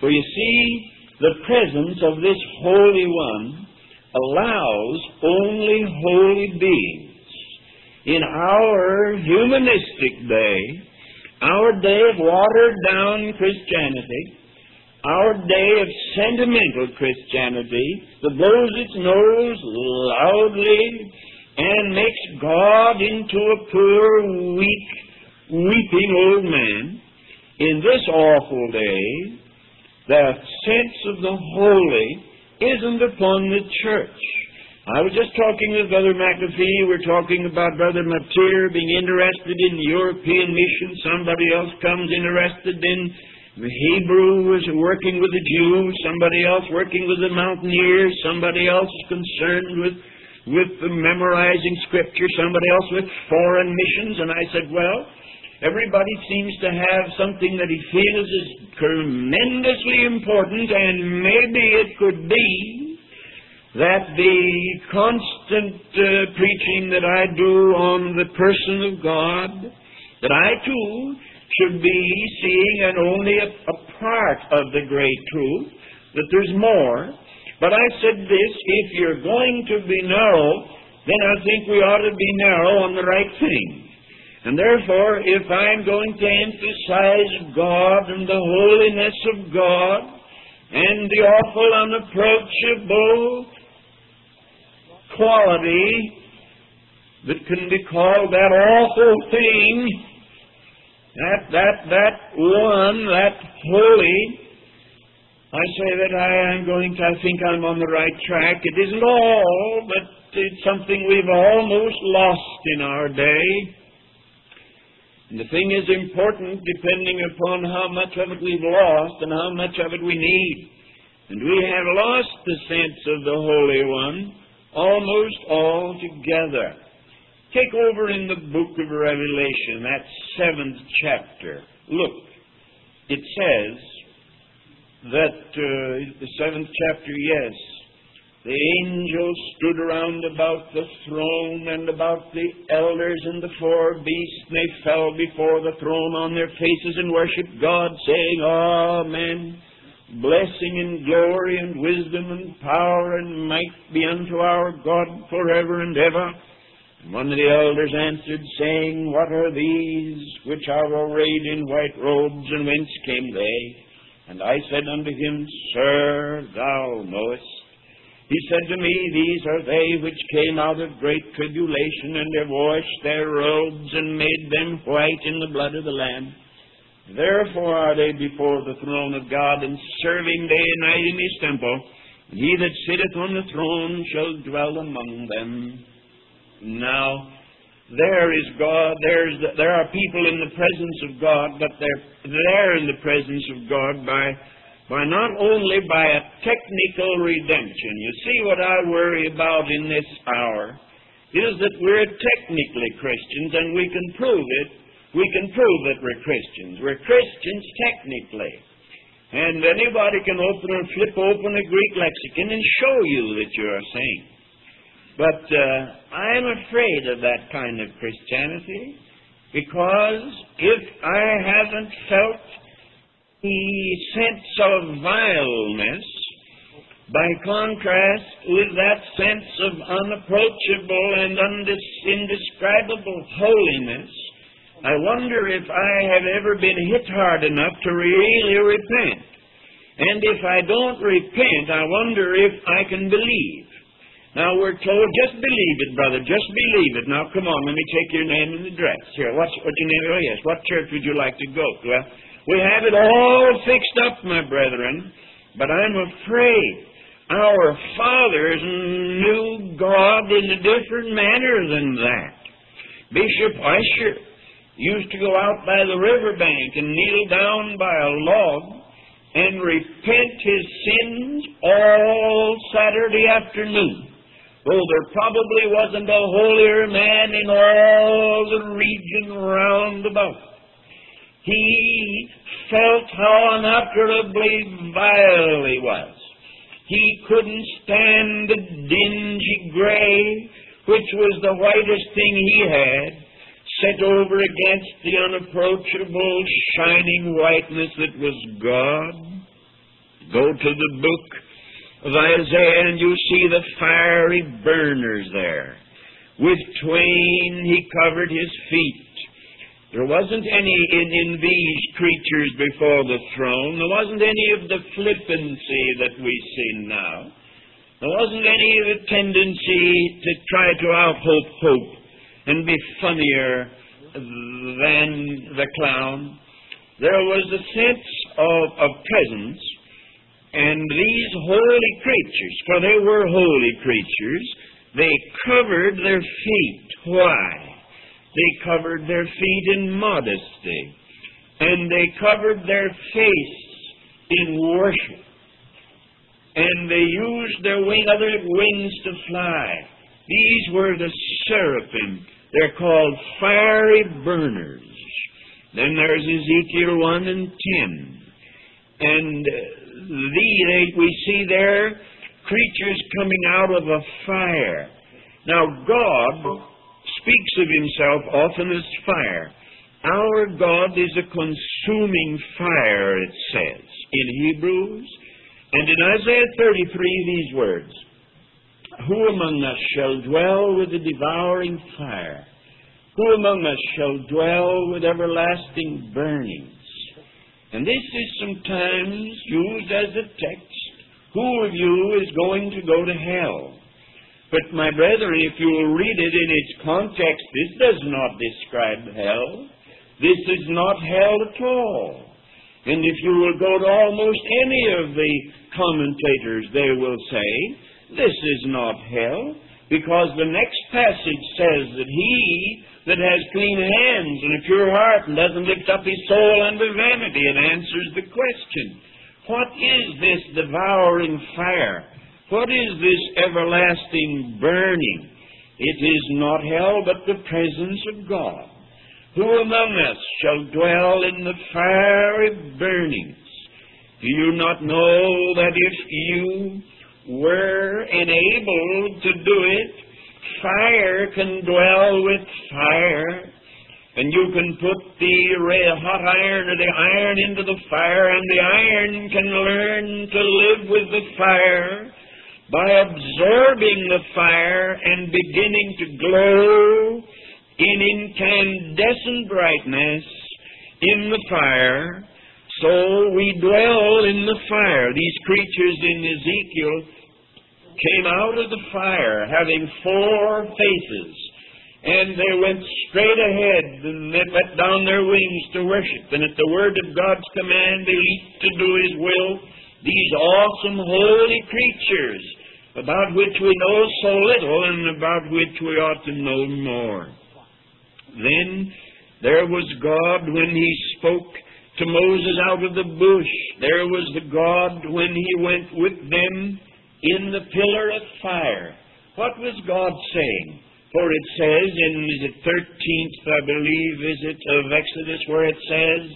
For you see, the presence of this Holy One allows only holy beings. In our humanistic day, our day of watered down Christianity, our day of sentimental Christianity that blows its nose loudly and makes God into a poor, weak, weeping old man, in this awful day, the sense of the holy isn't upon the church. I was just talking with Brother McAfee. We're talking about Brother Mateer being interested in European mission. Somebody else comes interested in the Hebrew working with the Jews, somebody else working with the mountaineers, somebody else concerned with with memorizing scripture, somebody else with foreign missions, and I said, well, everybody seems to have something that he feels is tremendously important, and maybe it could be that the constant uh, preaching that I do on the person of God, that I too should be seeing and only a, a part of the great truth, that there's more. But I said this if you're going to be narrow, then I think we ought to be narrow on the right thing. And therefore, if I'm going to emphasize God and the holiness of God and the awful, unapproachable quality that can be called that awful thing that, that, that one, that holy, I say that I am going to, I think I'm on the right track. It isn't all, but it's something we've almost lost in our day. And the thing is important depending upon how much of it we've lost and how much of it we need. And we have lost the sense of the Holy One almost altogether. Take over in the book of Revelation, that seventh chapter. Look, it says that uh, the seventh chapter, yes, the angels stood around about the throne and about the elders and the four beasts. They fell before the throne on their faces and worshiped God, saying, Amen. Blessing and glory and wisdom and power and might be unto our God forever and ever. And one of the elders answered, saying, What are these which are arrayed in white robes, and whence came they? And I said unto him, Sir, thou knowest. He said to me, These are they which came out of great tribulation, and have washed their robes, and made them white in the blood of the Lamb. Therefore are they before the throne of God, and serving day and night in his temple. And he that sitteth on the throne shall dwell among them. Now, there is God. There's the, there are people in the presence of God, but they're there in the presence of God by by not only by a technical redemption. You see what I worry about in this hour is that we're technically Christians and we can prove it. We can prove that we're Christians. We're Christians technically. And anybody can open and flip open a Greek lexicon and show you that you're a saint. But uh, I'm afraid of that kind of Christianity because if I haven't felt the sense of vileness by contrast with that sense of unapproachable and indescribable holiness, I wonder if I have ever been hit hard enough to really repent. And if I don't repent, I wonder if I can believe. Now we're told, just believe it, brother. Just believe it. Now come on, let me take your name and address. Here, what's what your name? Oh yes, what church would you like to go to? Well, we have it all fixed up, my brethren. But I'm afraid our fathers knew God in a different manner than that. Bishop Ussher used to go out by the riverbank and kneel down by a log and repent his sins all Saturday afternoon. Though there probably wasn't a holier man in all the region round about. He felt how unutterably vile he was. He couldn't stand the dingy gray, which was the whitest thing he had, set over against the unapproachable, shining whiteness that was God. Go to the book of Isaiah and you see the fiery burners there. With twain he covered his feet. There wasn't any in, in these creatures before the throne. There wasn't any of the flippancy that we see now. There wasn't any of the tendency to try to outhope hope and be funnier than the clown. There was a sense of, of presence, and these holy creatures, for they were holy creatures, they covered their feet. Why? They covered their feet in modesty, and they covered their face in worship, and they used their wing, other wings to fly. These were the seraphim. They're called fiery burners. Then there's Ezekiel 1 and 10. And uh, these, we see there creatures coming out of a fire. Now, God speaks of himself often as fire. Our God is a consuming fire, it says in Hebrews. And in Isaiah 33, these words Who among us shall dwell with the devouring fire? Who among us shall dwell with everlasting burnings? And this is sometimes used as a text. Who of you is going to go to hell? But, my brethren, if you will read it in its context, this does not describe hell. This is not hell at all. And if you will go to almost any of the commentators, they will say, this is not hell, because the next passage says that he that has clean hands and a pure heart and doesn't lift up his soul unto vanity. It answers the question. What is this devouring fire? What is this everlasting burning? It is not hell, but the presence of God. Who among us shall dwell in the fiery burnings? Do you not know that if you were enabled to do it, fire can dwell with fire, and you can put the hot iron or the iron into the fire, and the iron can learn to live with the fire by absorbing the fire and beginning to glow in incandescent brightness in the fire. So we dwell in the fire. These creatures in Ezekiel came out of the fire having four faces, and they went straight ahead and they let down their wings to worship. And at the word of God's command, they leaped to do His will. These awesome holy creatures, about which we know so little and about which we ought to know more. Then there was God when He spoke to Moses out of the bush. There was the God when He went with them in the pillar of fire. What was God saying? For it says in the 13th, I believe, is it, of Exodus, where it says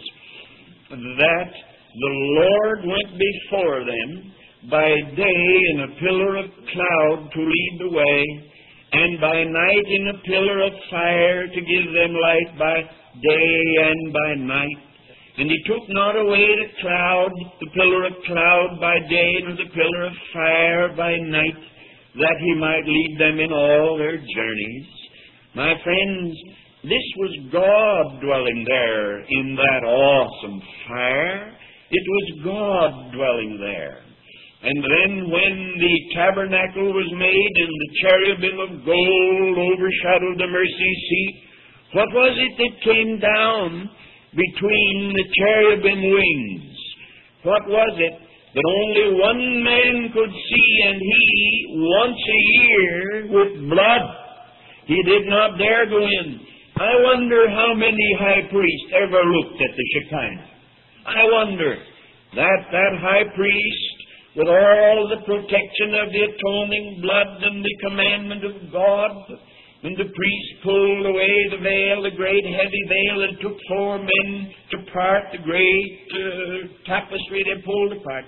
that the Lord went before them by day in a pillar of cloud to lead the way, and by night in a pillar of fire to give them light by day and by night. And he took not away the cloud, the pillar of cloud by day, nor the pillar of fire by night, that he might lead them in all their journeys. My friends, this was God dwelling there in that awesome fire. It was God dwelling there. And then when the tabernacle was made and the cherubim of gold overshadowed the mercy seat, what was it that came down? between the cherubim wings. What was it? That only one man could see, and he, once a year, with blood. He did not dare go in. I wonder how many high priests ever looked at the Shekinah. I wonder that that high priest, with all the protection of the atoning blood and the commandment of God, and the priest pulled away the veil, the great heavy veil, and took four men to part the great uh, tapestry they pulled apart.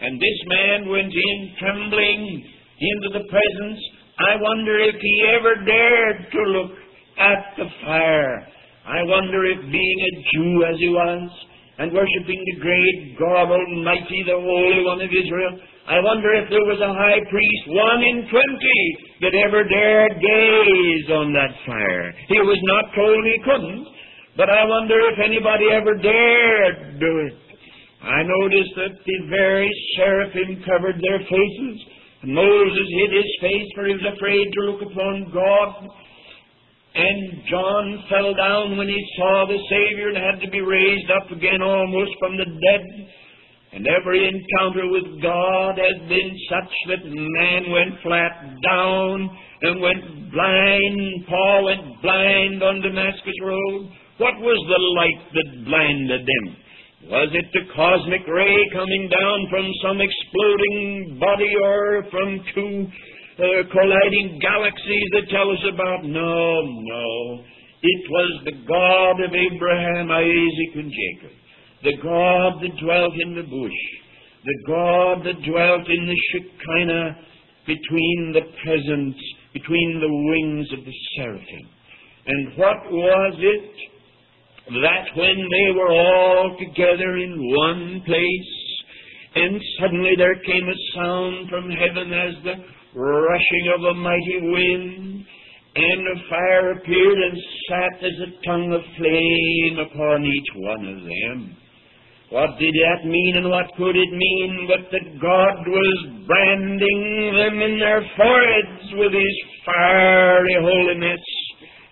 And this man went in trembling into the presence. I wonder if he ever dared to look at the fire. I wonder if, being a Jew as he was, and worshipping the great God Almighty, the Holy One of Israel. I wonder if there was a high priest, one in twenty, that ever dared gaze on that fire. He was not told he couldn't, but I wonder if anybody ever dared do it. I noticed that the very seraphim covered their faces. Moses hid his face, for he was afraid to look upon God. And John fell down when he saw the Savior and had to be raised up again almost from the dead. And every encounter with God has been such that man went flat down and went blind. Paul went blind on Damascus Road. What was the light that blinded them? Was it the cosmic ray coming down from some exploding body or from two uh, colliding galaxies that tell us about. No, no. It was the God of Abraham, Isaac, and Jacob. The God that dwelt in the bush. The God that dwelt in the Shekinah between the presence, between the wings of the seraphim. And what was it? That when they were all together in one place, and suddenly there came a sound from heaven as the rushing of a mighty wind, and a fire appeared and sat as a tongue of flame upon each one of them. What did that mean and what could it mean but that God was branding them in their foreheads with His fiery holiness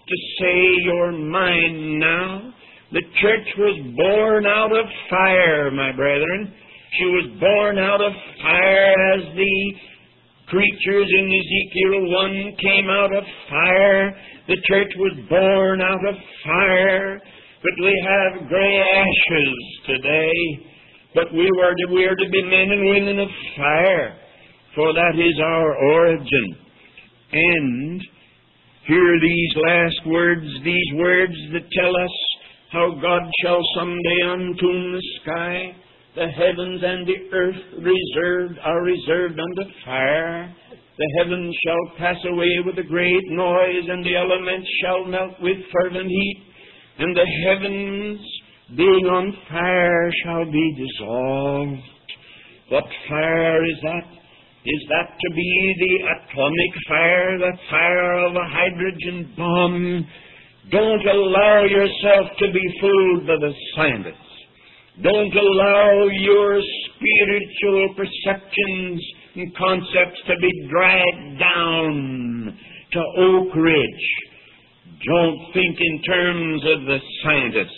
to say, You're mine now? The church was born out of fire, my brethren. She was born out of fire as the creatures in Ezekiel 1 came out of fire. The church was born out of fire. But we have gray ashes today. But we were to, we are to be men and women of fire, for that is our origin. And hear these last words, these words that tell us how God shall someday untune the sky the heavens and the earth reserved are reserved unto fire. The heavens shall pass away with a great noise, and the elements shall melt with fervent heat, and the heavens, being on fire, shall be dissolved. What fire is that? Is that to be the atomic fire, the fire of a hydrogen bomb? Don't allow yourself to be fooled by the scientists. Don't allow your spiritual perceptions and concepts to be dragged down to Oak Ridge. Don't think in terms of the scientist.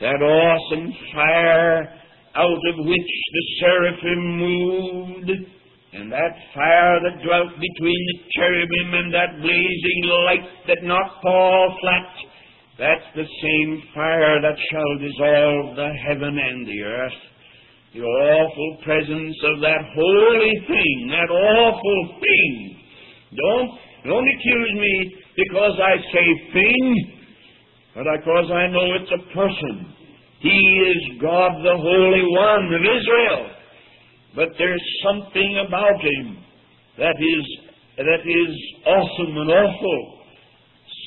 That awesome fire out of which the seraphim moved, and that fire that dwelt between the cherubim and that blazing light that knocked Paul flat that's the same fire that shall dissolve the heaven and the earth. The awful presence of that holy thing, that awful thing. Don't, don't accuse me because I say thing, but because I know it's a person. He is God the Holy One of Israel. But there's something about him that is, that is awesome and awful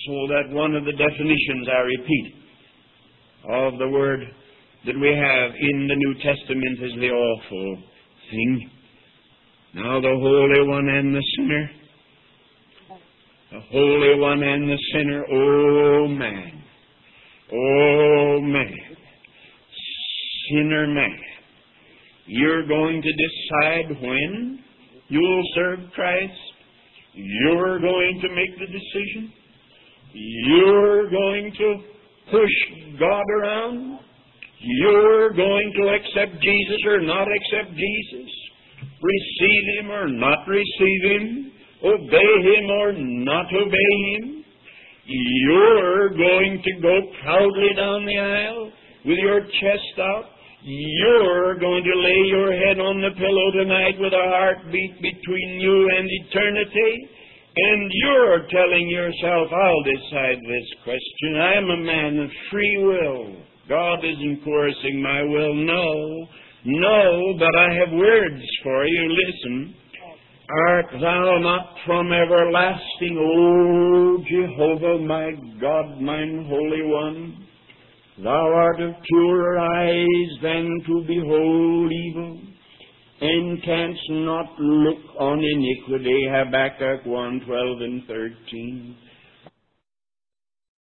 so that one of the definitions I repeat of the word that we have in the New Testament is the awful thing. Now the Holy One and the sinner, the Holy One and the sinner, oh man, oh man, sinner man, you're going to decide when you'll serve Christ. You're going to make the decision. You're going to push God around. You're going to accept Jesus or not accept Jesus. Receive Him or not receive Him. Obey Him or not obey Him. You're going to go proudly down the aisle with your chest out. You're going to lay your head on the pillow tonight with a heartbeat between you and eternity. And you're telling yourself, I'll decide this question. I'm a man of free will. God isn't coercing my will. No. No, but I have words for you. Listen. Art thou not from everlasting, O Jehovah, my God, mine Holy One? Thou art of purer eyes than to behold evil, and canst not look on iniquity. Habakkuk 1, 12 and 13.